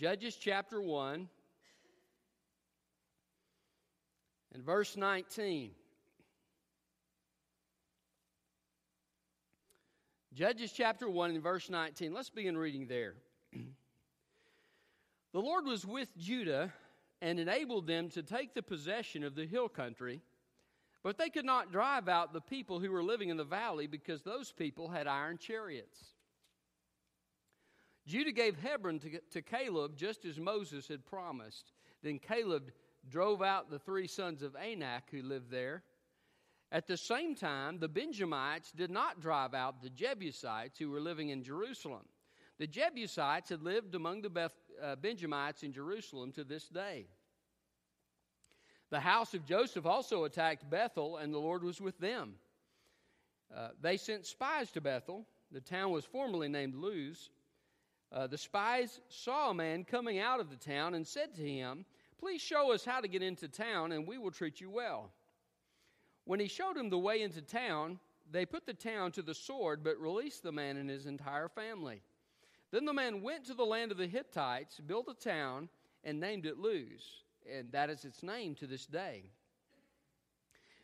Judges chapter 1 and verse 19. Judges chapter 1 and verse 19. Let's begin reading there. the Lord was with Judah and enabled them to take the possession of the hill country, but they could not drive out the people who were living in the valley because those people had iron chariots. Judah gave Hebron to, to Caleb just as Moses had promised. Then Caleb drove out the three sons of Anak who lived there at the same time, the Benjamites did not drive out the Jebusites who were living in Jerusalem. The Jebusites had lived among the Beth, uh, Benjamites in Jerusalem to this day. The house of Joseph also attacked Bethel, and the Lord was with them. Uh, they sent spies to Bethel. The town was formerly named Luz. Uh, the spies saw a man coming out of the town and said to him, Please show us how to get into town, and we will treat you well. When he showed him the way into town, they put the town to the sword, but released the man and his entire family. Then the man went to the land of the Hittites, built a town, and named it Luz, and that is its name to this day.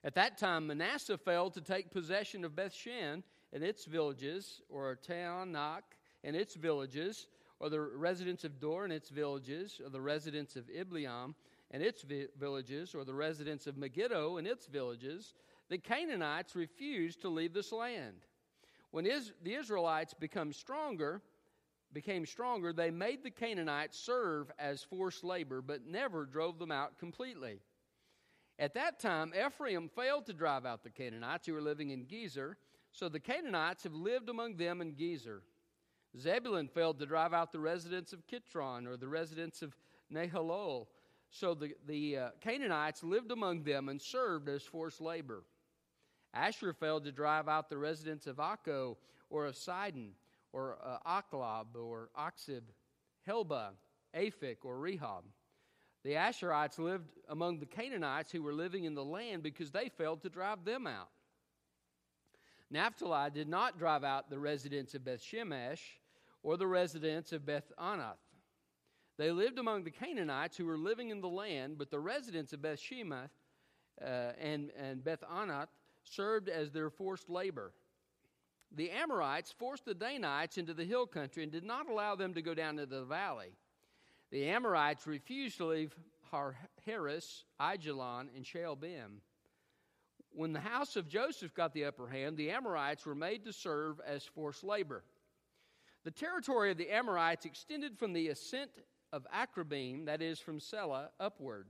At that time, Manasseh failed to take possession of Bethshan and its villages, or Taanach and its villages, or the residents of Dor and its villages, or the residents of Ibleam and its vi- villages, or the residents of Megiddo and its villages, the Canaanites refused to leave this land. When is- the Israelites become stronger, became stronger, they made the Canaanites serve as forced labor, but never drove them out completely. At that time, Ephraim failed to drive out the Canaanites who were living in Gezer, so the Canaanites have lived among them in Gezer. Zebulun failed to drive out the residents of Kitron or the residents of Nahalol, so the, the uh, Canaanites lived among them and served as forced labor. Asher failed to drive out the residents of Akko or of Sidon or uh, Achlab or Achzib, Helba, Aphek, or Rehob. The Asherites lived among the Canaanites who were living in the land because they failed to drive them out. Naphtali did not drive out the residents of Beth Shemesh or the residents of Beth Anath. They lived among the Canaanites who were living in the land, but the residents of Beth Shemesh uh, and, and Beth Anath served as their forced labor. The Amorites forced the Danites into the hill country and did not allow them to go down into the valley. The Amorites refused to leave Har- Haris, Ajalon, and Shaalbim. When the house of Joseph got the upper hand, the Amorites were made to serve as forced labor. The territory of the Amorites extended from the ascent of Akrabim, that is from Selah, upward.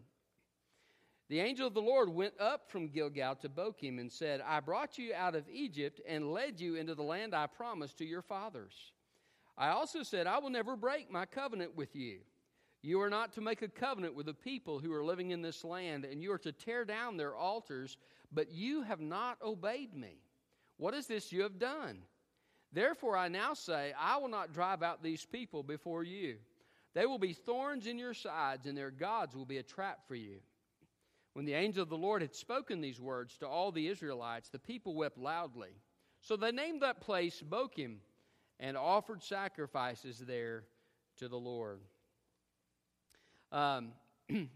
The angel of the Lord went up from Gilgal to Bochim and said, I brought you out of Egypt and led you into the land I promised to your fathers. I also said, I will never break my covenant with you. You are not to make a covenant with the people who are living in this land, and you are to tear down their altars, but you have not obeyed me. What is this you have done? Therefore, I now say, I will not drive out these people before you. They will be thorns in your sides, and their gods will be a trap for you. When the angel of the Lord had spoken these words to all the Israelites, the people wept loudly. So they named that place Bochim and offered sacrifices there to the Lord. Um,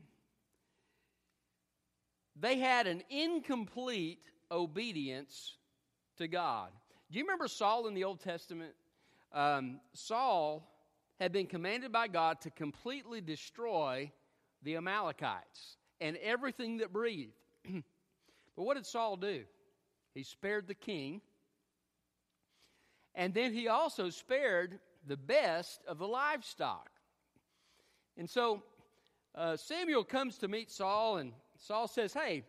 they had an incomplete obedience to God. Do you remember Saul in the Old Testament? Um, Saul had been commanded by God to completely destroy the Amalekites and everything that breathed. but what did Saul do? He spared the king, and then he also spared the best of the livestock. And so uh, Samuel comes to meet Saul, and Saul says, Hey,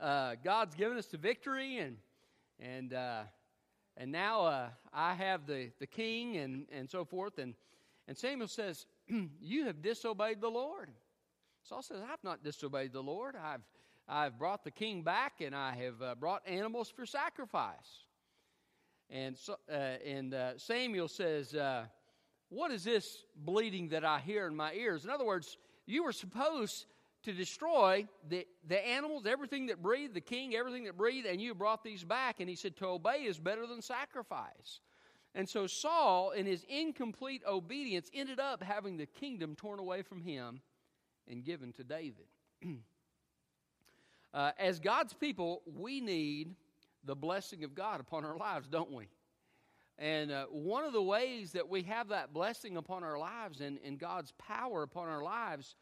uh, God's given us the victory, and, and, uh, and now uh, I have the, the king, and, and so forth. And and Samuel says, You have disobeyed the Lord. Saul says, I've not disobeyed the Lord. I've, I've brought the king back and I have uh, brought animals for sacrifice. And, so, uh, and uh, Samuel says, uh, What is this bleeding that I hear in my ears? In other words, you were supposed to destroy the, the animals, everything that breathed, the king, everything that breathed, and you brought these back. And he said, To obey is better than sacrifice. And so Saul, in his incomplete obedience, ended up having the kingdom torn away from him and given to David. uh, as God's people, we need the blessing of God upon our lives, don't we? And uh, one of the ways that we have that blessing upon our lives and, and God's power upon our lives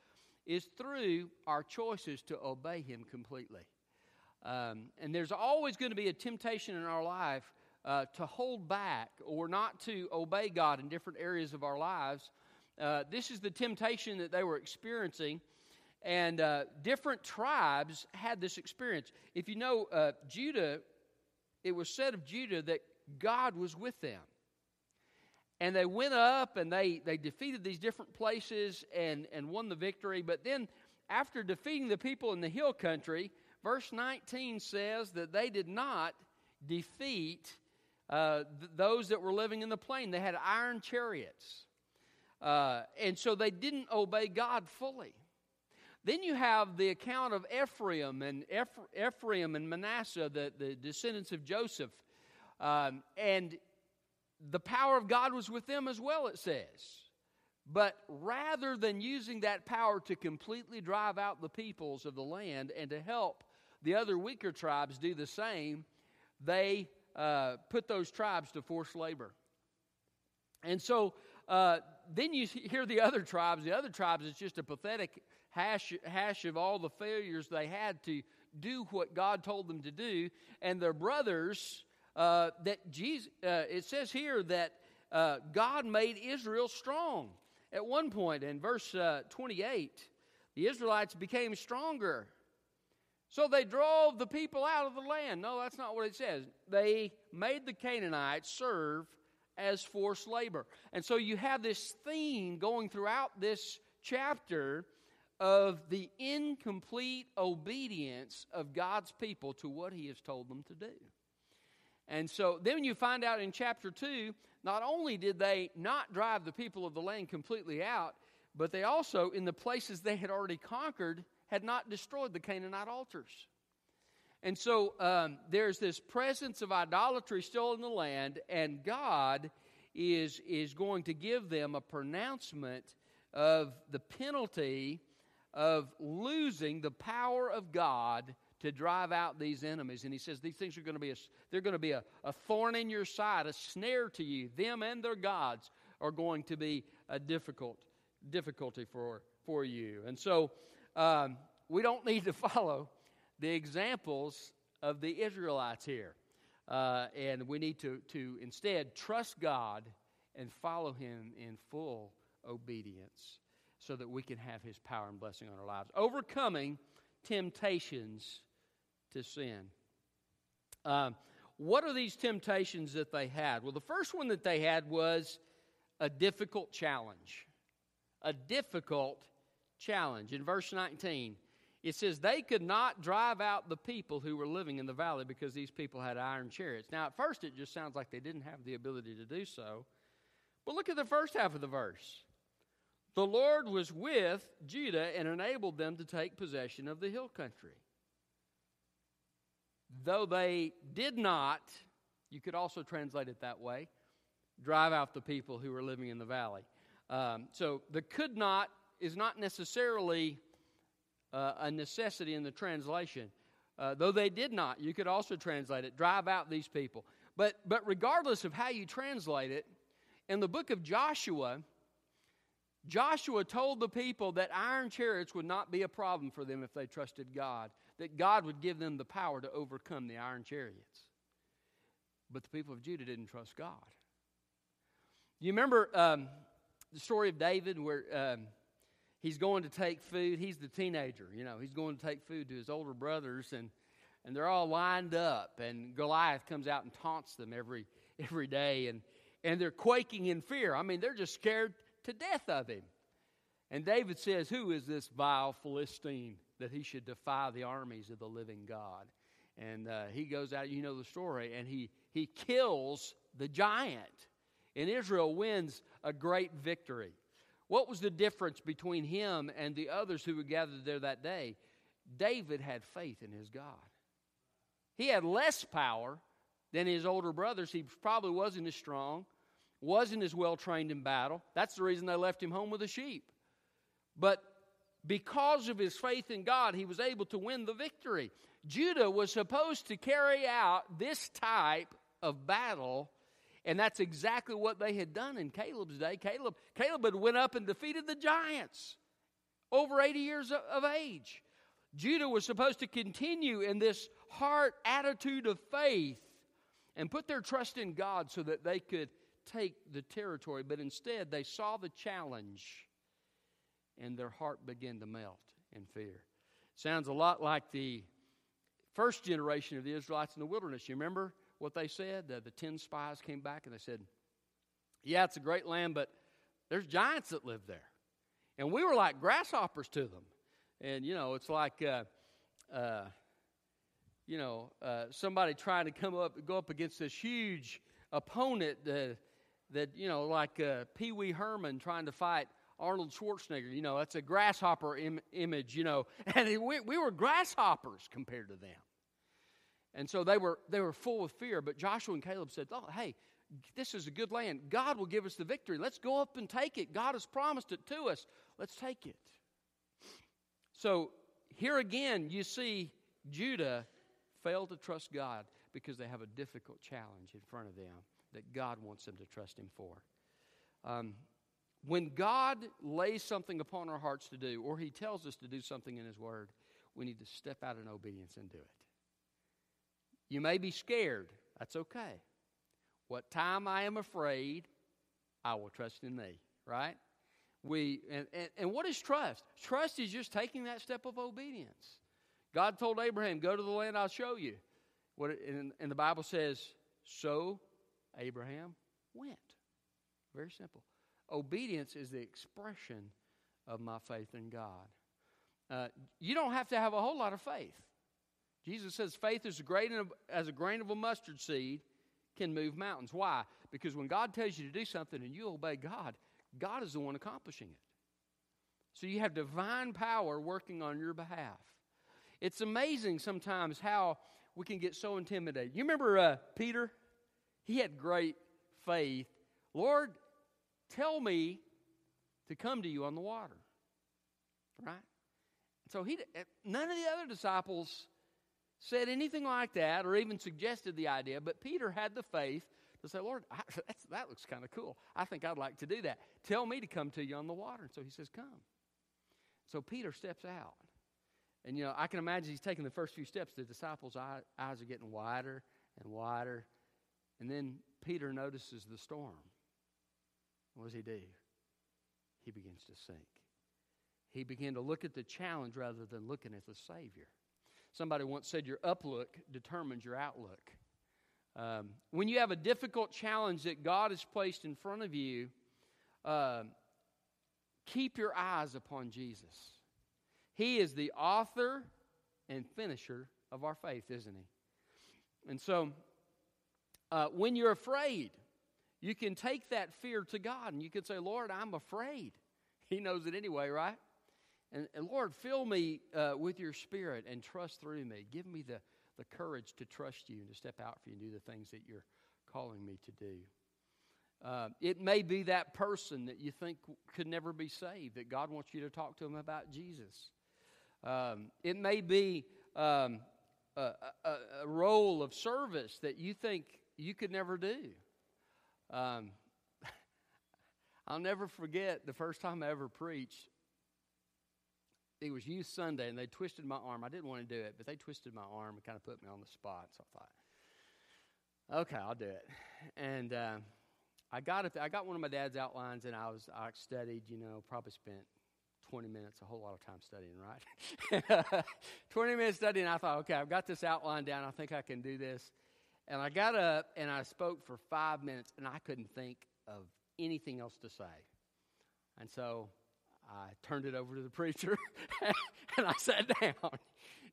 is through our choices to obey Him completely. Um, and there's always going to be a temptation in our life uh, to hold back or not to obey God in different areas of our lives. Uh, this is the temptation that they were experiencing. And uh, different tribes had this experience. If you know uh, Judah, it was said of Judah that God was with them. And they went up and they, they defeated these different places and, and won the victory. But then, after defeating the people in the hill country, verse 19 says that they did not defeat uh, th- those that were living in the plain. They had iron chariots. Uh, and so they didn't obey God fully. Then you have the account of Ephraim and Ephraim and Manasseh, the, the descendants of Joseph. Um, and the power of God was with them as well, it says. But rather than using that power to completely drive out the peoples of the land and to help the other weaker tribes do the same, they uh, put those tribes to forced labor. And so uh, then you hear the other tribes. The other tribes, it's just a pathetic hash, hash of all the failures they had to do what God told them to do. And their brothers uh, that Jesus, uh, it says here that uh, God made Israel strong. At one point in verse uh, 28, the Israelites became stronger. So they drove the people out of the land. No, that's not what it says. They made the Canaanites serve as forced labor. And so you have this theme going throughout this chapter of the incomplete obedience of God's people to what He has told them to do. And so then you find out in chapter 2, not only did they not drive the people of the land completely out, but they also, in the places they had already conquered, had not destroyed the Canaanite altars. And so um, there's this presence of idolatry still in the land, and God is, is going to give them a pronouncement of the penalty of losing the power of God to drive out these enemies. And he says these things are going to be a, they're going to be a, a thorn in your side, a snare to you. Them and their gods are going to be a difficult difficulty for for you. And so um, we don't need to follow the examples of the Israelites here. Uh, and we need to, to instead trust God and follow Him in full obedience so that we can have His power and blessing on our lives. Overcoming temptations to sin. Um, what are these temptations that they had? Well, the first one that they had was a difficult challenge. A difficult challenge. In verse 19, it says they could not drive out the people who were living in the valley because these people had iron chariots. Now, at first, it just sounds like they didn't have the ability to do so. But look at the first half of the verse. The Lord was with Judah and enabled them to take possession of the hill country though they did not, you could also translate it that way, drive out the people who were living in the valley. Um, so the could not is not necessarily uh, a necessity in the translation. Uh, though they did not, you could also translate it, drive out these people. But, but regardless of how you translate it, in the book of Joshua, Joshua told the people that iron chariots would not be a problem for them if they trusted God that God would give them the power to overcome the iron chariots. But the people of Judah didn't trust God. You remember um, the story of David where um, he's going to take food? He's the teenager, you know, he's going to take food to his older brothers, and, and they're all lined up, and Goliath comes out and taunts them every, every day, and, and they're quaking in fear. I mean, they're just scared to death of him. And David says, Who is this vile Philistine that he should defy the armies of the living God? And uh, he goes out, you know the story, and he, he kills the giant. And Israel wins a great victory. What was the difference between him and the others who were gathered there that day? David had faith in his God. He had less power than his older brothers. He probably wasn't as strong, wasn't as well trained in battle. That's the reason they left him home with the sheep. But because of his faith in God, he was able to win the victory. Judah was supposed to carry out this type of battle, and that's exactly what they had done in Caleb's day. Caleb, Caleb had went up and defeated the giants over 80 years of age. Judah was supposed to continue in this heart attitude of faith and put their trust in God so that they could take the territory, but instead they saw the challenge and their heart began to melt in fear. Sounds a lot like the first generation of the Israelites in the wilderness. You remember what they said? The, the ten spies came back and they said, Yeah, it's a great land, but there's giants that live there. And we were like grasshoppers to them. And, you know, it's like, uh, uh, you know, uh, somebody trying to come up, go up against this huge opponent that, that you know, like uh, Pee Wee Herman trying to fight Arnold Schwarzenegger. You know, that's a grasshopper Im- image, you know. And we, we were grasshoppers compared to them. And so they were, they were full of fear. But Joshua and Caleb said, Oh, hey, this is a good land. God will give us the victory. Let's go up and take it. God has promised it to us. Let's take it. So here again, you see Judah fail to trust God because they have a difficult challenge in front of them that God wants them to trust Him for. Um, when God lays something upon our hearts to do, or He tells us to do something in His Word, we need to step out in obedience and do it. You may be scared. That's okay. What time I am afraid, I will trust in Thee, right? We, and, and, and what is trust? Trust is just taking that step of obedience. God told Abraham, Go to the land I'll show you. What, and, and the Bible says, So Abraham went. Very simple. Obedience is the expression of my faith in God. Uh, you don't have to have a whole lot of faith. Jesus says faith is great as a grain of a mustard seed can move mountains. Why? Because when God tells you to do something and you obey God, God is the one accomplishing it. So you have divine power working on your behalf. It's amazing sometimes how we can get so intimidated. You remember uh, Peter? He had great faith. Lord, tell me to come to you on the water. Right? So he, none of the other disciples said anything like that or even suggested the idea, but Peter had the faith to say, Lord, I, that looks kind of cool. I think I'd like to do that. Tell me to come to you on the water. And so he says, Come. So Peter steps out. And, you know, I can imagine he's taking the first few steps. The disciples' eyes are getting wider and wider. And then Peter notices the storm. What does he do? He begins to sink. He began to look at the challenge rather than looking at the Savior. Somebody once said, Your uplook determines your outlook. Um, when you have a difficult challenge that God has placed in front of you, uh, keep your eyes upon Jesus. He is the author and finisher of our faith, isn't he? And so, uh, when you're afraid, you can take that fear to God and you can say, Lord, I'm afraid. He knows it anyway, right? And, and Lord, fill me uh, with your spirit and trust through me. Give me the, the courage to trust you and to step out for you and do the things that you're calling me to do. Uh, it may be that person that you think could never be saved, that God wants you to talk to them about Jesus. Um, it may be um, a, a, a, role of service that you think you could never do. Um, I'll never forget the first time I ever preached it was Youth Sunday, and they twisted my arm. I didn't want to do it, but they twisted my arm and kind of put me on the spot. So I thought, okay, I'll do it. And uh, I got it. I got one of my dad's outlines, and I was I studied. You know, probably spent 20 minutes, a whole lot of time studying, right? 20 minutes studying. I thought, okay, I've got this outline down. I think I can do this. And I got up and I spoke for five minutes, and I couldn't think of anything else to say. And so I turned it over to the preacher and I sat down.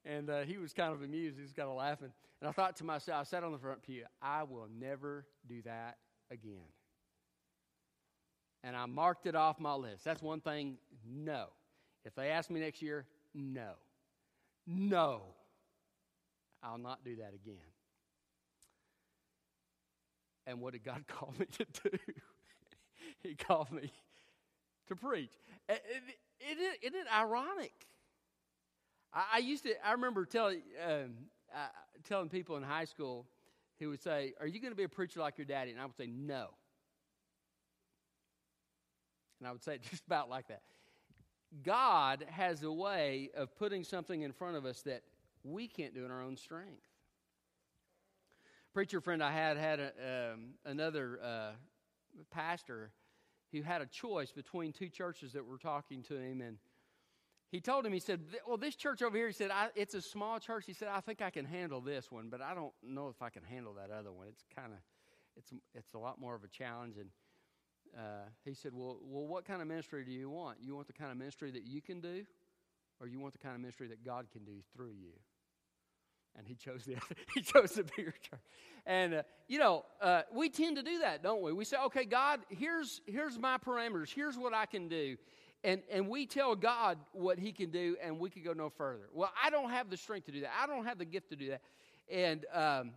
And uh, he was kind of amused. He was kind of laughing. And I thought to myself, I sat on the front pew, I will never do that again. And I marked it off my list. That's one thing, no. If they ask me next year, no. No. I'll not do that again. And what did God call me to do? he called me to preach. Isn't it, isn't it ironic? I, I, used to, I remember telling, um, uh, telling people in high school who would say, Are you going to be a preacher like your daddy? And I would say, No. And I would say it just about like that. God has a way of putting something in front of us that we can't do in our own strength. Preacher friend I had had a, um, another uh, pastor who had a choice between two churches that were talking to him, and he told him, he said, Well, this church over here, he said, it's a small church. He said, I think I can handle this one, but I don't know if I can handle that other one. It's kind of, it's, it's a lot more of a challenge. And uh, he said, well, well, what kind of ministry do you want? You want the kind of ministry that you can do, or you want the kind of ministry that God can do through you? And he chose the other, he chose the bigger church. And uh, you know, uh, we tend to do that, don't we? We say, okay, God, here's here's my parameters. Here's what I can do. And, and we tell God what he can do, and we can go no further. Well, I don't have the strength to do that. I don't have the gift to do that. And, um,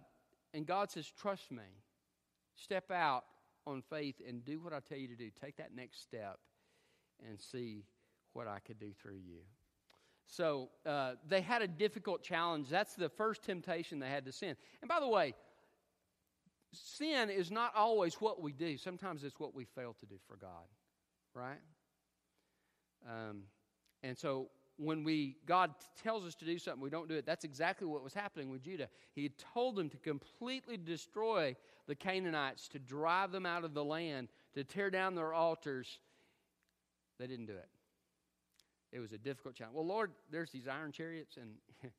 and God says, trust me. Step out on faith and do what I tell you to do. Take that next step and see what I could do through you. So uh, they had a difficult challenge. That's the first temptation they had to sin. And by the way, sin is not always what we do, sometimes it's what we fail to do for God, right? Um, and so when we God tells us to do something, we don't do it. That's exactly what was happening with Judah. He had told them to completely destroy the Canaanites, to drive them out of the land, to tear down their altars. They didn't do it. It was a difficult challenge. Well, Lord, there's these iron chariots, and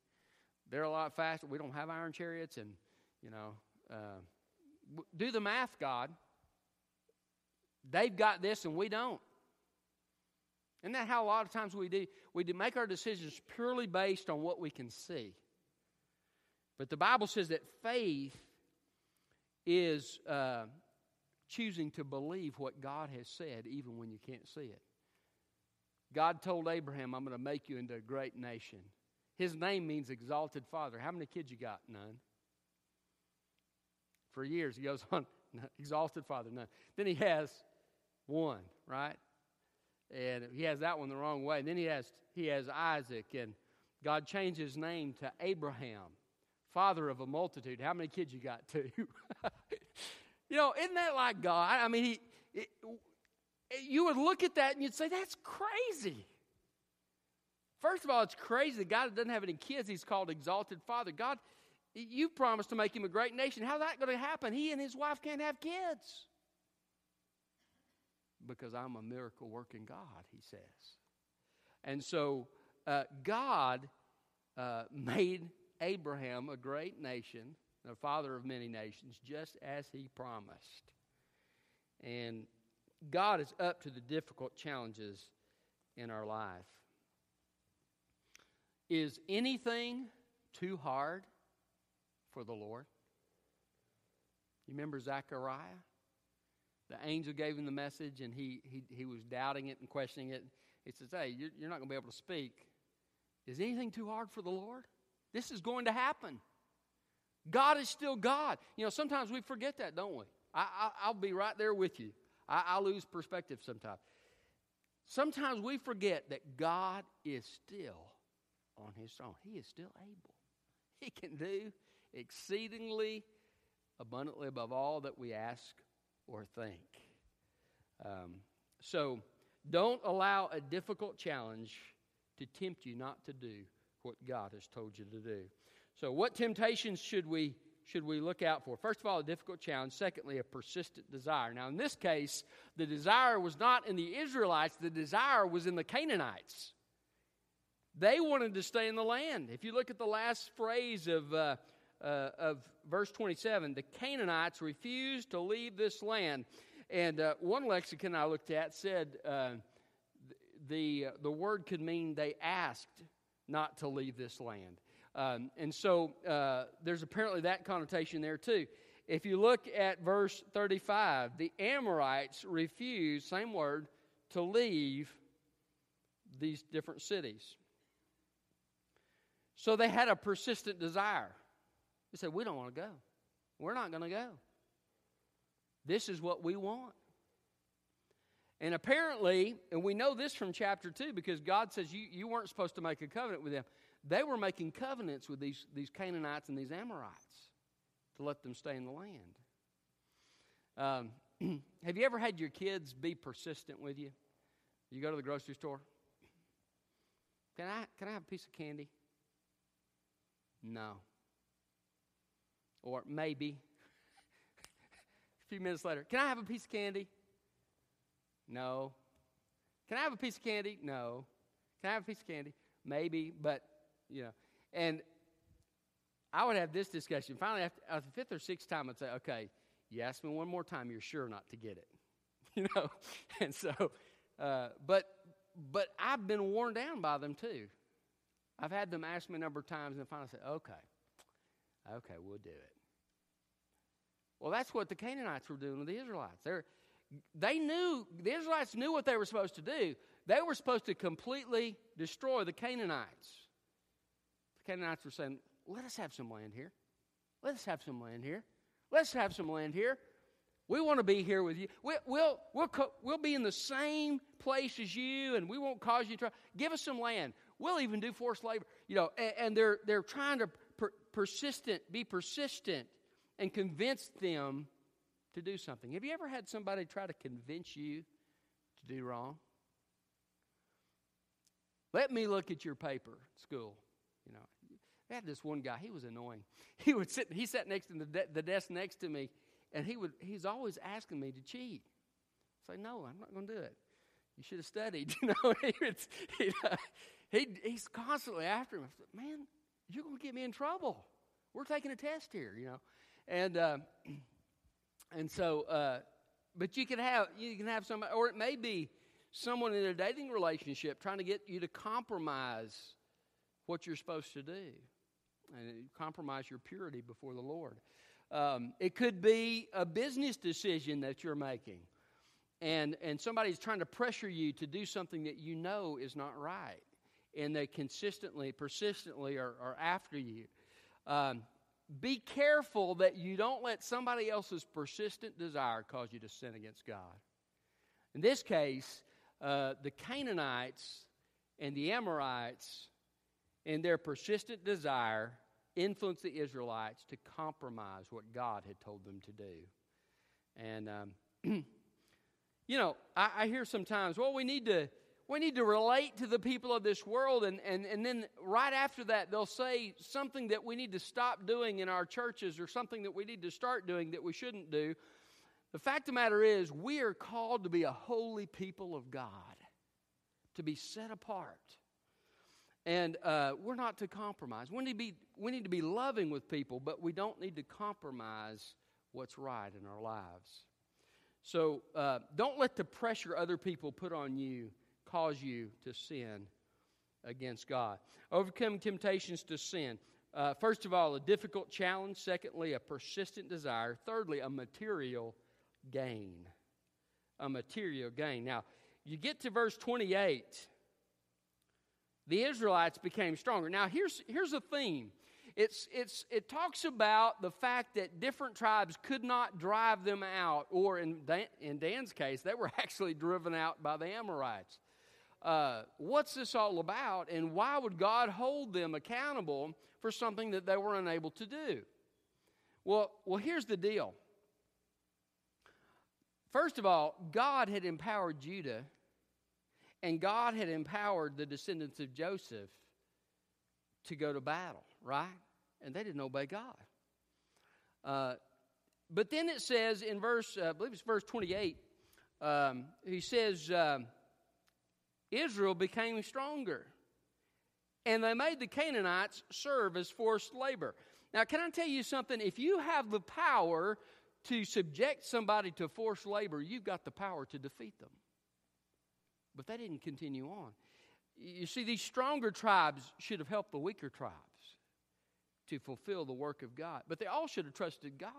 they're a lot faster. We don't have iron chariots, and you know, uh, do the math, God. They've got this, and we don't. Isn't that how a lot of times we do? We do make our decisions purely based on what we can see. But the Bible says that faith is uh, choosing to believe what God has said, even when you can't see it. God told Abraham, I'm going to make you into a great nation. His name means exalted father. How many kids you got? None. For years, he goes on, exalted father, none. Then he has one, right? and he has that one the wrong way. And then he has he has Isaac, and God changed his name to Abraham, father of a multitude. How many kids you got? Two. you know, isn't that like God? I mean, he, it, you would look at that and you'd say, "That's crazy." First of all, it's crazy that God doesn't have any kids. He's called exalted father. God, you promised to make him a great nation. How's that going to happen? He and his wife can't have kids because I'm a miracle working God, he says. And so uh, God uh, made Abraham a great nation, the father of many nations, just as he promised. And God is up to the difficult challenges in our life. Is anything too hard for the Lord? You remember Zechariah? the angel gave him the message and he, he, he was doubting it and questioning it. He says, Hey, you're, you're not going to be able to speak. Is anything too hard for the Lord? This is going to happen. God is still God. You know, sometimes we forget that, don't we? I, will be right there with you. I, I lose perspective sometimes. Sometimes we forget that God is still on his throne. He is still able. He can do exceedingly abundantly above all that we ask or think. Um, so don't allow a difficult challenge to tempt you not to do what God has told you to do. So, what temptations should we should we look out for? First of all, a difficult challenge. Secondly, a persistent desire. Now, in this case, the desire was not in the Israelites, the desire was in the Canaanites. They wanted to stay in the land. If you look at the last phrase of uh, uh, of verse 27, the Canaanites refused to leave this land. And uh, one lexicon I looked at said uh, the, the word could mean they asked not to leave this land. Um, and so uh, there's apparently that connotation there too. If you look at verse 35, the Amorites refused, same word, to leave these different cities. So they had a persistent desire. They said, We don't want to go. We're not going to go. This is what we want. And apparently, and we know this from chapter 2 because God says you, you weren't supposed to make a covenant with them. They were making covenants with these, these Canaanites and these Amorites to let them stay in the land. Um, have you ever had your kids be persistent with you? You go to the grocery store. Can I, can I have a piece of candy? No. Or maybe. a few minutes later, can I have a piece of candy? No. Can I have a piece of candy? No. Can I have a piece of candy? Maybe, but, you know. And I would have this discussion. Finally, after, after the fifth or sixth time, I'd say, okay, you ask me one more time, you're sure not to get it. you know? And so, uh, but, but I've been worn down by them too. I've had them ask me a number of times and finally say, okay, okay, we'll do it. Well, that's what the Canaanites were doing with the Israelites. They're, they knew, the Israelites knew what they were supposed to do. They were supposed to completely destroy the Canaanites. Canaanites were saying, let us have some land here. Let us have some land here. Let's have some land here. We want to be here with you. We, will we'll, we'll be in the same place as you, and we won't cause you trouble. Give us some land. We'll even do forced labor. You know, and, and they're, they're trying to per- persistent, be persistent, and convince them to do something. Have you ever had somebody try to convince you to do wrong? Let me look at your paper at school. You know, I had this one guy. He was annoying. He would sit. He sat next to the, de- the desk next to me, and he would. He's always asking me to cheat. I say, no, I'm not going to do it. You should have studied. You know, he he uh, he, he's constantly after him. I said, man, you're going to get me in trouble. We're taking a test here. You know, and uh, and so, uh, but you can have you can have somebody, or it may be someone in a dating relationship trying to get you to compromise what you're supposed to do and compromise your purity before the Lord. Um, it could be a business decision that you're making, and, and somebody's trying to pressure you to do something that you know is not right, and they consistently, persistently are, are after you. Um, be careful that you don't let somebody else's persistent desire cause you to sin against God. In this case, uh, the Canaanites and the Amorites, in their persistent desire, influenced the Israelites to compromise what God had told them to do. And, um, you know, I, I hear sometimes, well, we need to we need to relate to the people of this world. And, and, and then right after that, they'll say something that we need to stop doing in our churches or something that we need to start doing that we shouldn't do. The fact of the matter is, we are called to be a holy people of God, to be set apart. And uh, we're not to compromise. We need to, be, we need to be loving with people, but we don't need to compromise what's right in our lives. So uh, don't let the pressure other people put on you cause you to sin against God. Overcoming temptations to sin. Uh, first of all, a difficult challenge. Secondly, a persistent desire. Thirdly, a material gain. A material gain. Now, you get to verse 28, the Israelites became stronger. Now, here's, here's a theme. It's, it's, it talks about the fact that different tribes could not drive them out, or in, Dan, in Dan's case, they were actually driven out by the Amorites uh, what's this all about and why would God hold them accountable for something that they were unable to do? Well, well, here's the deal. First of all, God had empowered Judah, and God had empowered the descendants of Joseph to go to battle, right? And they didn't obey God. Uh, but then it says in verse, uh, I believe it's verse 28, um, he says, um, Israel became stronger. And they made the Canaanites serve as forced labor. Now, can I tell you something? If you have the power to subject somebody to forced labor, you've got the power to defeat them. But they didn't continue on. You see, these stronger tribes should have helped the weaker tribes to fulfill the work of God. But they all should have trusted God.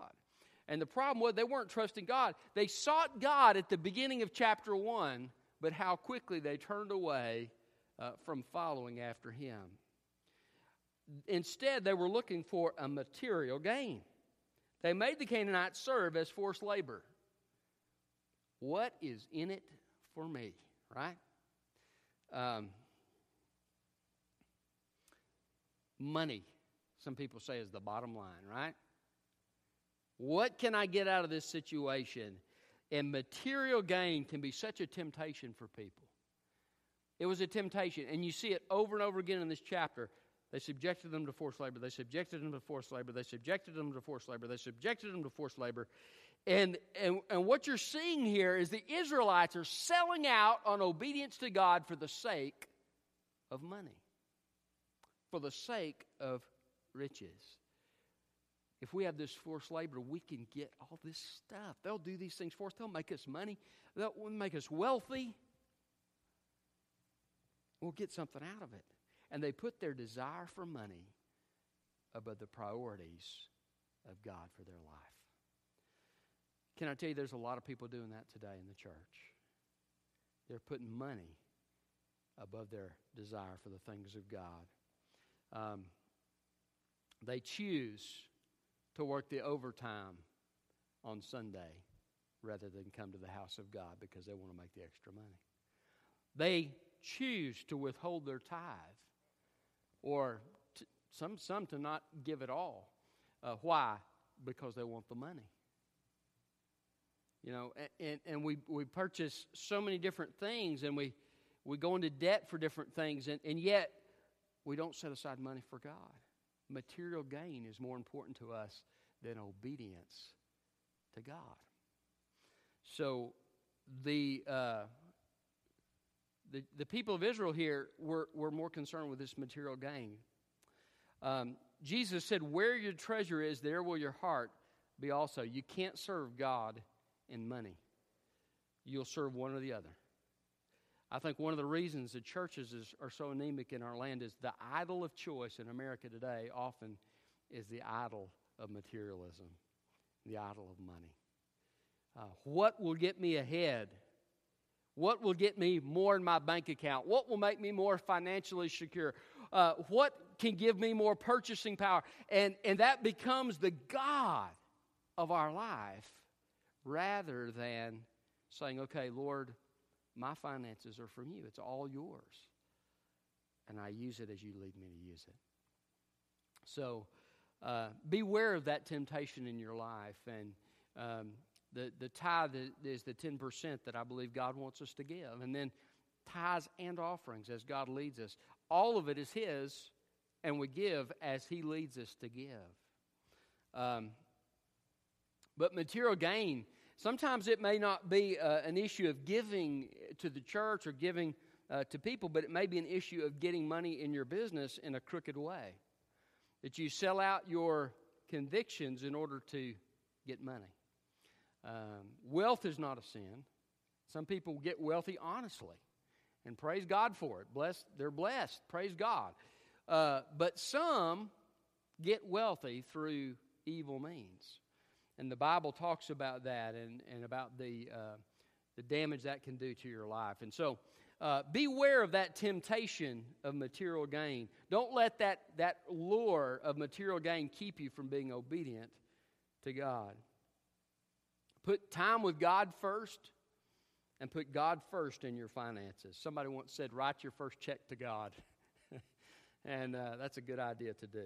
And the problem was they weren't trusting God. They sought God at the beginning of chapter 1 but how quickly they turned away uh, from following after him. Instead, they were looking for a material gain. They made the Canaanites serve as forced labor. What is in it for me, right? Um, money, some people say, is the bottom line, right? What can I get out of this situation? And material gain can be such a temptation for people. It was a temptation, and you see it over and over again in this chapter. They subjected them to forced labor. They subjected them to forced labor. They subjected them to forced labor. They subjected them to forced labor. And, and, and what you're seeing here is the Israelites are selling out on obedience to God for the sake of money, for the sake of riches. If we have this forced labor, we can get all this stuff. They'll do these things for us. They'll make us money. They'll make us wealthy. We'll get something out of it. And they put their desire for money above the priorities of God for their life. Can I tell you, there's a lot of people doing that today in the church. They're putting money above their desire for the things of God. Um, they choose to work the overtime on Sunday rather than come to the house of God because they want to make the extra money. They choose to withhold their tithe or to, some, some to not give it all. Uh, why? Because they want the money. You know, and, and we, we purchase so many different things and we, we go into debt for different things, and, and yet we don't set aside money for God. Material gain is more important to us than obedience to God. So the, uh, the, the people of Israel here were, were more concerned with this material gain. Um, Jesus said, Where your treasure is, there will your heart be also. You can't serve God in money, you'll serve one or the other. I think one of the reasons the churches is, are so anemic in our land is the idol of choice in America today often is the idol of materialism, the idol of money. Uh, what will get me ahead? What will get me more in my bank account? What will make me more financially secure? Uh, what can give me more purchasing power? And, and that becomes the God of our life rather than saying, okay, Lord, my finances are from you. It's all yours. And I use it as you lead me to use it. So uh, beware of that temptation in your life. And um, the, the tithe is the 10% that I believe God wants us to give. And then tithes and offerings as God leads us. All of it is His, and we give as He leads us to give. Um, but material gain, sometimes it may not be uh, an issue of giving to the church or giving uh, to people, but it may be an issue of getting money in your business in a crooked way. That you sell out your convictions in order to get money. Um, wealth is not a sin. Some people get wealthy honestly, and praise God for it. Blessed, they're blessed. Praise God. Uh, but some get wealthy through evil means, and the Bible talks about that and, and about the uh, the damage that can do to your life. And so, uh, beware of that temptation of material gain. Don't let that that lure of material gain keep you from being obedient to God. Put time with God first and put God first in your finances. Somebody once said, write your first check to God. and uh, that's a good idea to do.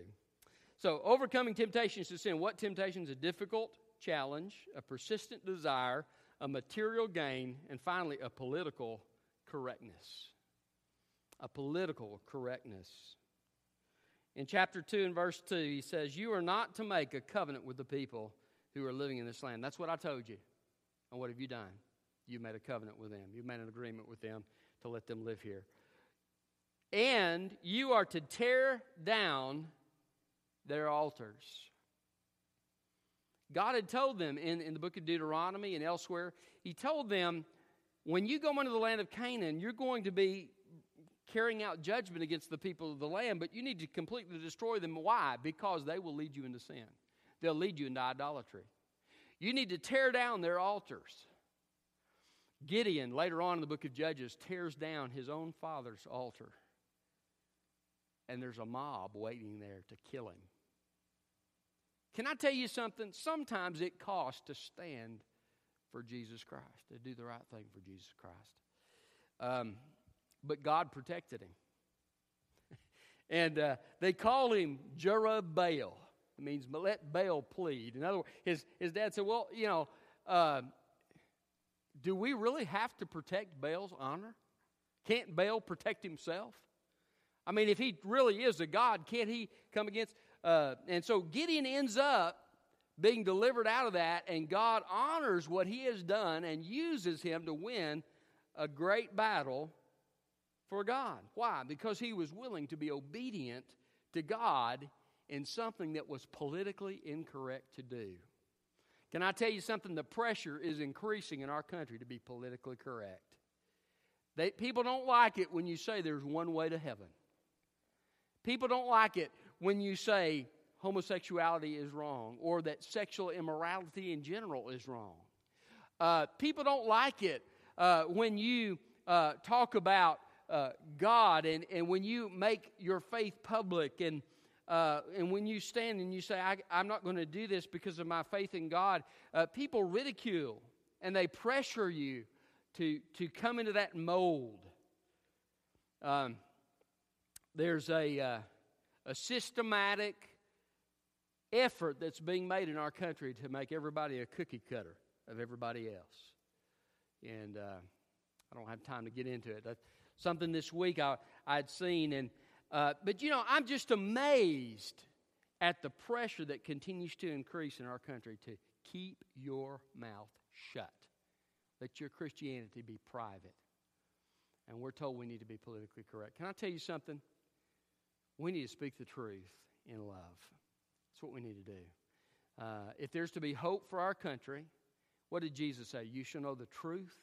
So, overcoming temptations to sin. What temptations? are difficult challenge, a persistent desire, a material gain, and finally, a political correctness. A political correctness. In chapter 2 and verse 2, he says, You are not to make a covenant with the people who are living in this land. That's what I told you. And what have you done? You made a covenant with them, you made an agreement with them to let them live here. And you are to tear down their altars. God had told them in, in the book of Deuteronomy and elsewhere, He told them, when you go into the land of Canaan, you're going to be carrying out judgment against the people of the land, but you need to completely destroy them. Why? Because they will lead you into sin they'll lead you into idolatry. You need to tear down their altars. Gideon, later on in the book of Judges, tears down his own father's altar. And there's a mob waiting there to kill him. Can I tell you something? Sometimes it costs to stand for Jesus Christ, to do the right thing for Jesus Christ. Um, but God protected him. and uh, they called him Jerubbaal. It means let Baal plead. In other words, his, his dad said, Well, you know, uh, do we really have to protect Baal's honor? Can't Baal protect himself? I mean, if he really is a God, can't he come against? Uh, and so Gideon ends up being delivered out of that, and God honors what he has done and uses him to win a great battle for God. Why? Because he was willing to be obedient to God in something that was politically incorrect to do. Can I tell you something? The pressure is increasing in our country to be politically correct. They, people don't like it when you say there's one way to heaven. People don't like it when you say homosexuality is wrong or that sexual immorality in general is wrong. Uh, people don't like it uh, when you uh, talk about uh, God and, and when you make your faith public and, uh, and when you stand and you say, I, am not going to do this because of my faith in God, uh, people ridicule and they pressure you to, to come into that mold. Um, there's a, a systematic effort that's being made in our country to make everybody a cookie cutter of everybody else. And uh, I don't have time to get into it. That's something this week I, I'd seen. And, uh, but, you know, I'm just amazed at the pressure that continues to increase in our country to keep your mouth shut. Let your Christianity be private. And we're told we need to be politically correct. Can I tell you something? We need to speak the truth in love. That's what we need to do. Uh, if there's to be hope for our country, what did Jesus say? You shall know the truth,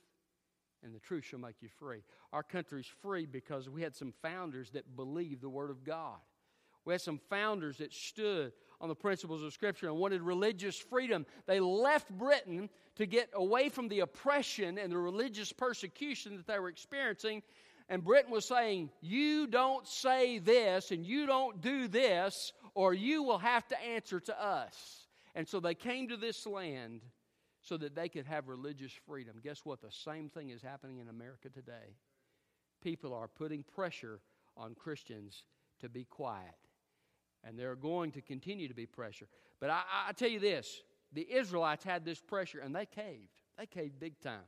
and the truth shall make you free. Our country's free because we had some founders that believed the Word of God. We had some founders that stood on the principles of Scripture and wanted religious freedom. They left Britain to get away from the oppression and the religious persecution that they were experiencing. And Britain was saying, You don't say this and you don't do this, or you will have to answer to us. And so they came to this land so that they could have religious freedom. Guess what? The same thing is happening in America today. People are putting pressure on Christians to be quiet. And they're going to continue to be pressure. But I, I tell you this the Israelites had this pressure and they caved. They caved big time.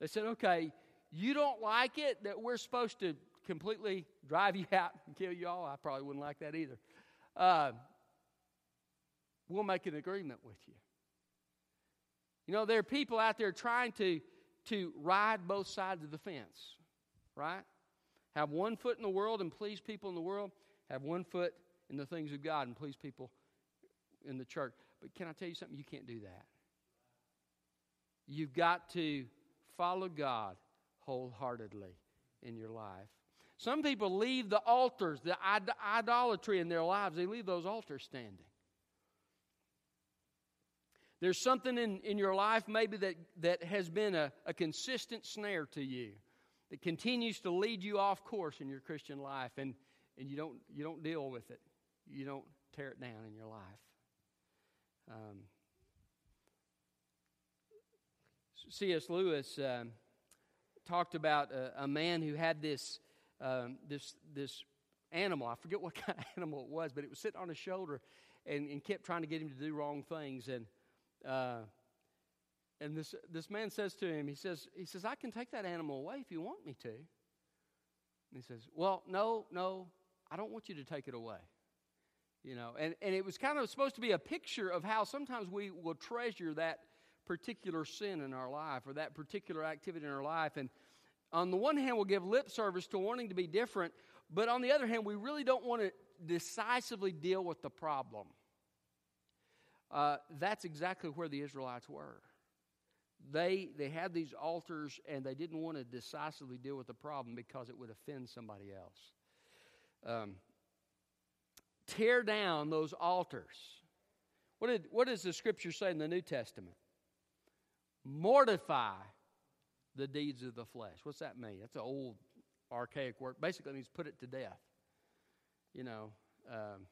They said, okay, you don't like it that we're supposed to completely drive you out and kill you all? I probably wouldn't like that either. Uh, we'll make an agreement with you. You know, there are people out there trying to, to ride both sides of the fence, right? Have one foot in the world and please people in the world, have one foot in the things of God and please people in the church. But can I tell you something? You can't do that. You've got to follow God wholeheartedly in your life. Some people leave the altars, the idolatry in their lives, they leave those altars standing. There's something in, in your life maybe that, that has been a, a consistent snare to you that continues to lead you off course in your Christian life, and, and you, don't, you don't deal with it. You don't tear it down in your life. Um, C.S. Lewis um, talked about a, a, man who had this, um, this, this animal. I forget what kind of animal it was, but it was sitting on his shoulder and, and kept trying to get him to do wrong things. And uh, and this, this man says to him, he says, he says, I can take that animal away if you want me to. And he says, Well, no, no, I don't want you to take it away. You know, and, and it was kind of supposed to be a picture of how sometimes we will treasure that particular sin in our life or that particular activity in our life. And on the one hand, we'll give lip service to wanting to be different, but on the other hand, we really don't want to decisively deal with the problem. Uh, that's exactly where the Israelites were. They, they had these altars and they didn't want to decisively deal with the problem because it would offend somebody else. Um, tear down those altars. What, did, what does the scripture say in the New Testament? Mortify the deeds of the flesh. What's that mean? That's an old, archaic word. Basically, it means put it to death. You know, um,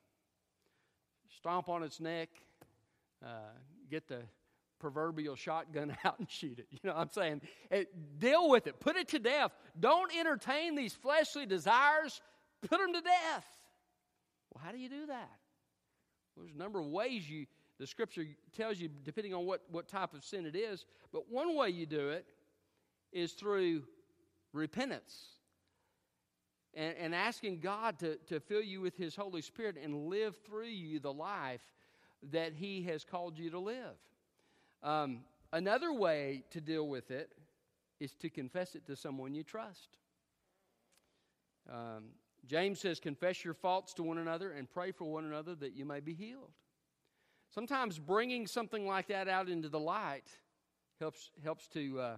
stomp on its neck, uh, get the proverbial shotgun out and shoot it. You know what I'm saying? It, deal with it. Put it to death. Don't entertain these fleshly desires. Put them to death. Well, how do you do that? Well, there's a number of ways you the scripture tells you depending on what, what type of sin it is. But one way you do it is through repentance and, and asking God to, to fill you with His Holy Spirit and live through you the life that He has called you to live. Um, another way to deal with it is to confess it to someone you trust. Um, James says, Confess your faults to one another and pray for one another that you may be healed. Sometimes bringing something like that out into the light helps, helps to, uh,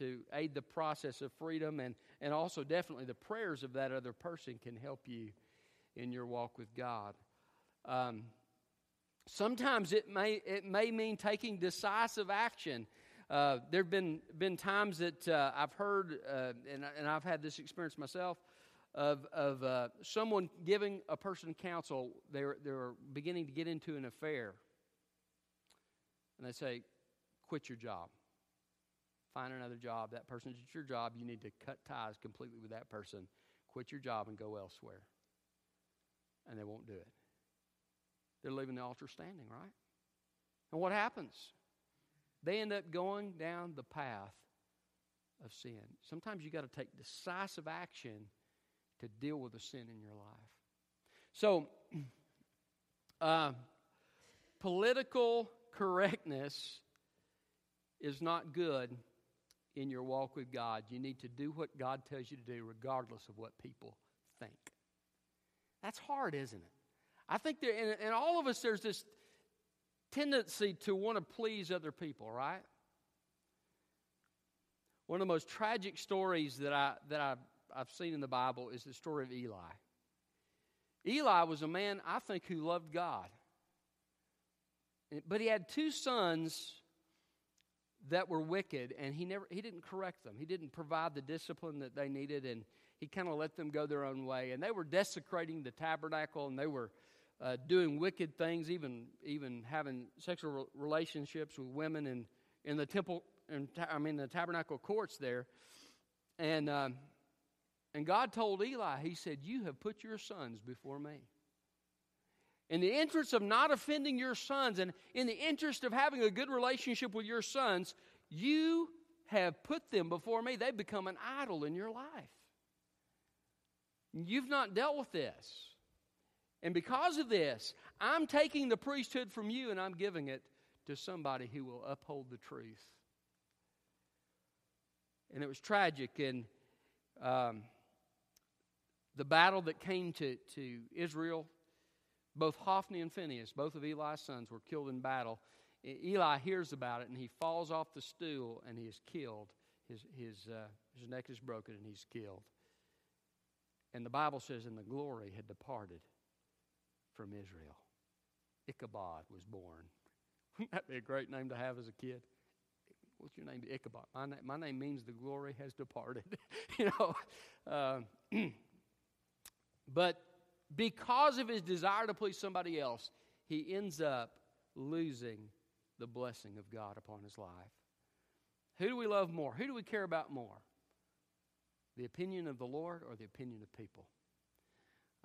to aid the process of freedom, and, and also definitely the prayers of that other person can help you in your walk with God. Um, sometimes it may, it may mean taking decisive action. Uh, there have been, been times that uh, I've heard, uh, and, and I've had this experience myself, of, of uh, someone giving a person counsel. They're, they're beginning to get into an affair. And they say, quit your job. Find another job. That person's at your job. You need to cut ties completely with that person. Quit your job and go elsewhere. And they won't do it. They're leaving the altar standing, right? And what happens? They end up going down the path of sin. Sometimes you got to take decisive action to deal with the sin in your life. So, uh, political correctness is not good in your walk with God. You need to do what God tells you to do, regardless of what people think. That's hard, isn't it? I think there, in, in all of us, there's this tendency to want to please other people, right? One of the most tragic stories that, I, that I, I've seen in the Bible is the story of Eli. Eli was a man, I think, who loved God. But he had two sons that were wicked, and he never he didn't correct them. He didn't provide the discipline that they needed, and he kind of let them go their own way. And they were desecrating the tabernacle, and they were uh, doing wicked things, even even having sexual relationships with women in in the temple, and I mean the tabernacle courts there. And um, and God told Eli, He said, "You have put your sons before me." In the interest of not offending your sons and in the interest of having a good relationship with your sons, you have put them before me. They've become an idol in your life. You've not dealt with this. And because of this, I'm taking the priesthood from you and I'm giving it to somebody who will uphold the truth. And it was tragic. And um, the battle that came to, to Israel both Hophni and Phinehas, both of Eli's sons, were killed in battle. Eli hears about it and he falls off the stool and he is killed. His, his, uh, his neck is broken and he's killed. And the Bible says, and the glory had departed from Israel. Ichabod was born. Wouldn't that be a great name to have as a kid? What's your name? Ichabod. My, my name means the glory has departed. you know, uh, but because of his desire to please somebody else, he ends up losing the blessing of God upon his life. Who do we love more? Who do we care about more? The opinion of the Lord or the opinion of people?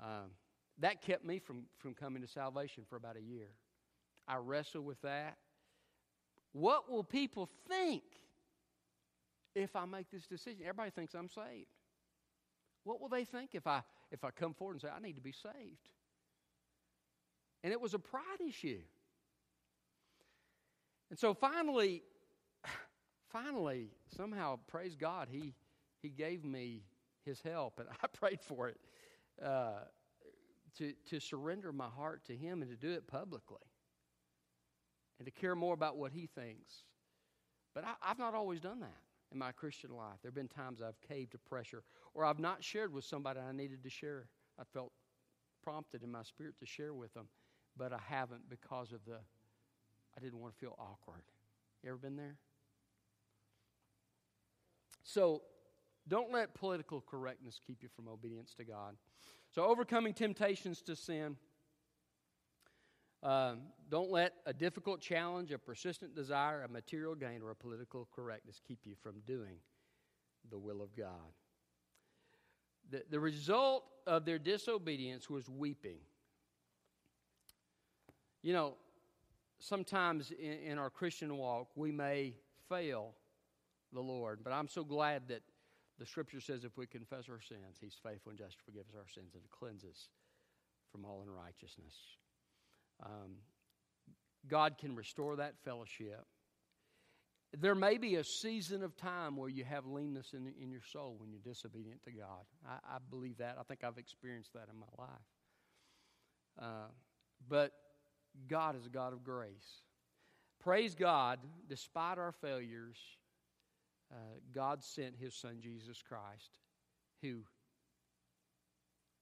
Um, that kept me from, from coming to salvation for about a year. I wrestle with that. What will people think if I make this decision? Everybody thinks I'm saved. What will they think if I if I come forward and say, I need to be saved. And it was a pride issue. And so finally, finally, somehow, praise God, he, he gave me his help, and I prayed for it uh, to, to surrender my heart to him and to do it publicly and to care more about what he thinks. But I, I've not always done that in my Christian life. There have been times I've caved to pressure or I've not shared with somebody I needed to share. I felt prompted in my spirit to share with them, but I haven't because of the, I didn't want to feel awkward. You ever been there? So don't let political correctness keep you from obedience to God. So, overcoming temptations to sin. Um, don't let a difficult challenge, a persistent desire, a material gain, or a political correctness keep you from doing the will of God. The, the result of their disobedience was weeping. You know, sometimes in, in our Christian walk, we may fail the Lord, but I'm so glad that the scripture says if we confess our sins, He's faithful and just to forgive us our sins and to cleanse us from all unrighteousness. Um, God can restore that fellowship. There may be a season of time where you have leanness in, in your soul when you're disobedient to God. I, I believe that. I think I've experienced that in my life. Uh, but God is a God of grace. Praise God, despite our failures, uh, God sent His Son Jesus Christ, who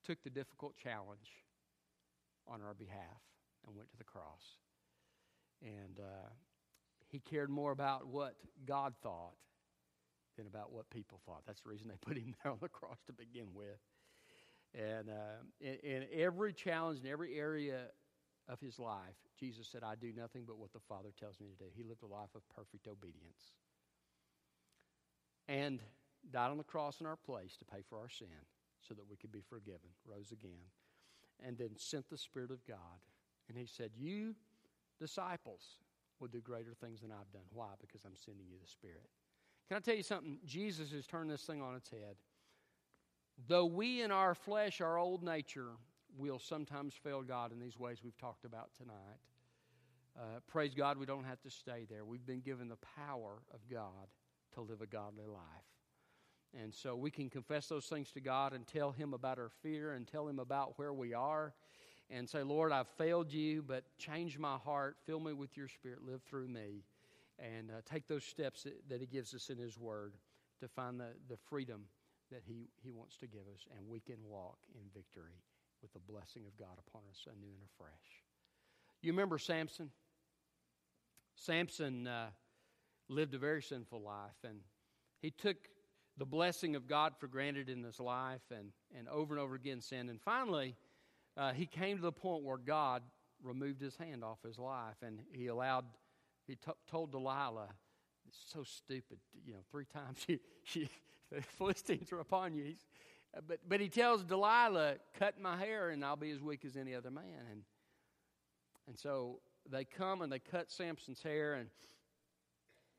took the difficult challenge on our behalf and went to the cross. And uh, he cared more about what God thought than about what people thought. That's the reason they put him there on the cross to begin with. And uh, in, in every challenge, in every area of his life, Jesus said, I do nothing but what the Father tells me to do. He lived a life of perfect obedience and died on the cross in our place to pay for our sin so that we could be forgiven, rose again, and then sent the Spirit of God. And he said, You disciples will do greater things than I've done. Why? Because I'm sending you the Spirit. Can I tell you something? Jesus has turned this thing on its head. Though we in our flesh, our old nature, will sometimes fail God in these ways we've talked about tonight. Uh, praise God, we don't have to stay there. We've been given the power of God to live a godly life. And so we can confess those things to God and tell Him about our fear and tell Him about where we are and say, Lord, I've failed you, but change my heart, fill me with your spirit, live through me, and uh, take those steps that, that, He gives us in His Word to find the, the freedom that he, he wants to give us, and we can walk in victory with the blessing of God upon us anew and afresh. You remember Samson? Samson uh, lived a very sinful life, and he took the blessing of God for granted in his life and, and over and over again sinned. And finally, uh, he came to the point where God removed his hand off his life and he allowed, he t- told Delilah, it's so stupid, you know, three times the Philistines are upon you. But, but he tells Delilah, cut my hair and I'll be as weak as any other man. And, and so they come and they cut Samson's hair and,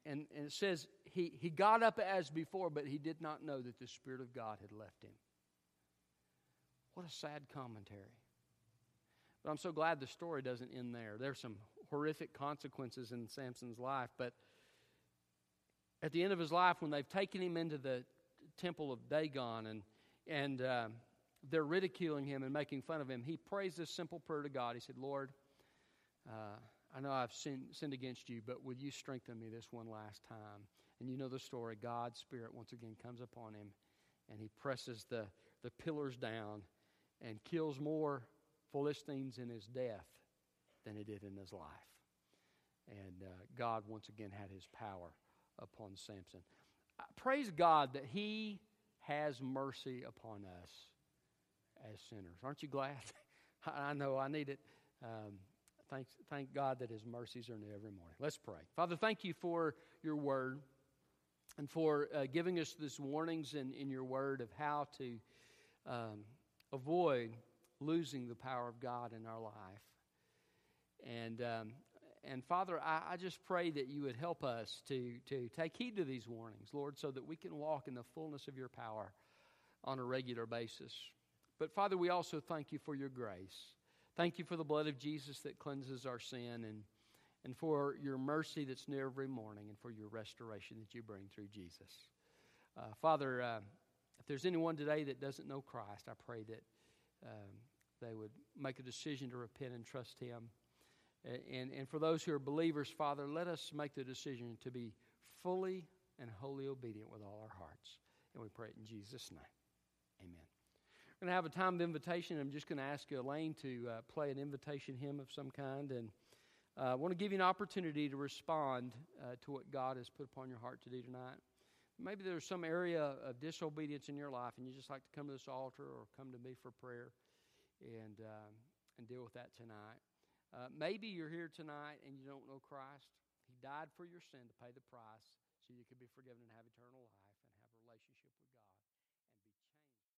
and, and it says he, he got up as before, but he did not know that the Spirit of God had left him. What a sad commentary. But I'm so glad the story doesn't end there. There's some horrific consequences in Samson's life, but at the end of his life, when they've taken him into the temple of Dagon and and uh, they're ridiculing him and making fun of him, he prays this simple prayer to God. He said, "Lord, uh, I know I've sinned, sinned against you, but will you strengthen me this one last time?" And you know the story. God's Spirit once again comes upon him, and he presses the the pillars down and kills more Philistines in his death than he did in his life. And uh, God once again had his power upon Samson. Uh, praise God that he has mercy upon us as sinners. Aren't you glad? I know I need it. Um, thank, thank God that his mercies are new every morning. Let's pray. Father, thank you for your word and for uh, giving us these warnings in, in your word of how to um, avoid losing the power of God in our life. And, um, and Father, I, I, just pray that you would help us to, to take heed to these warnings, Lord, so that we can walk in the fullness of your power on a regular basis. But Father, we also thank you for your grace. Thank you for the blood of Jesus that cleanses our sin and, and for your mercy that's new every morning and for your restoration that you bring through Jesus. Uh, Father, uh, if there's anyone today that doesn't know Christ, I pray that um, they would make a decision to repent and trust Him. And, and for those who are believers, Father, let us make the decision to be fully and wholly obedient with all our hearts. And we pray it in Jesus' name. Amen. We're going to have a time of invitation. I'm just going to ask Elaine to uh, play an invitation hymn of some kind. And uh, I want to give you an opportunity to respond uh, to what God has put upon your heart to do tonight. Maybe there's some area of disobedience in your life, and you just like to come to this altar or come to me for prayer and, um, and deal with that tonight. Uh, maybe you're here tonight and you don't know Christ. He died for your sin to pay the price so you could be forgiven and have eternal life.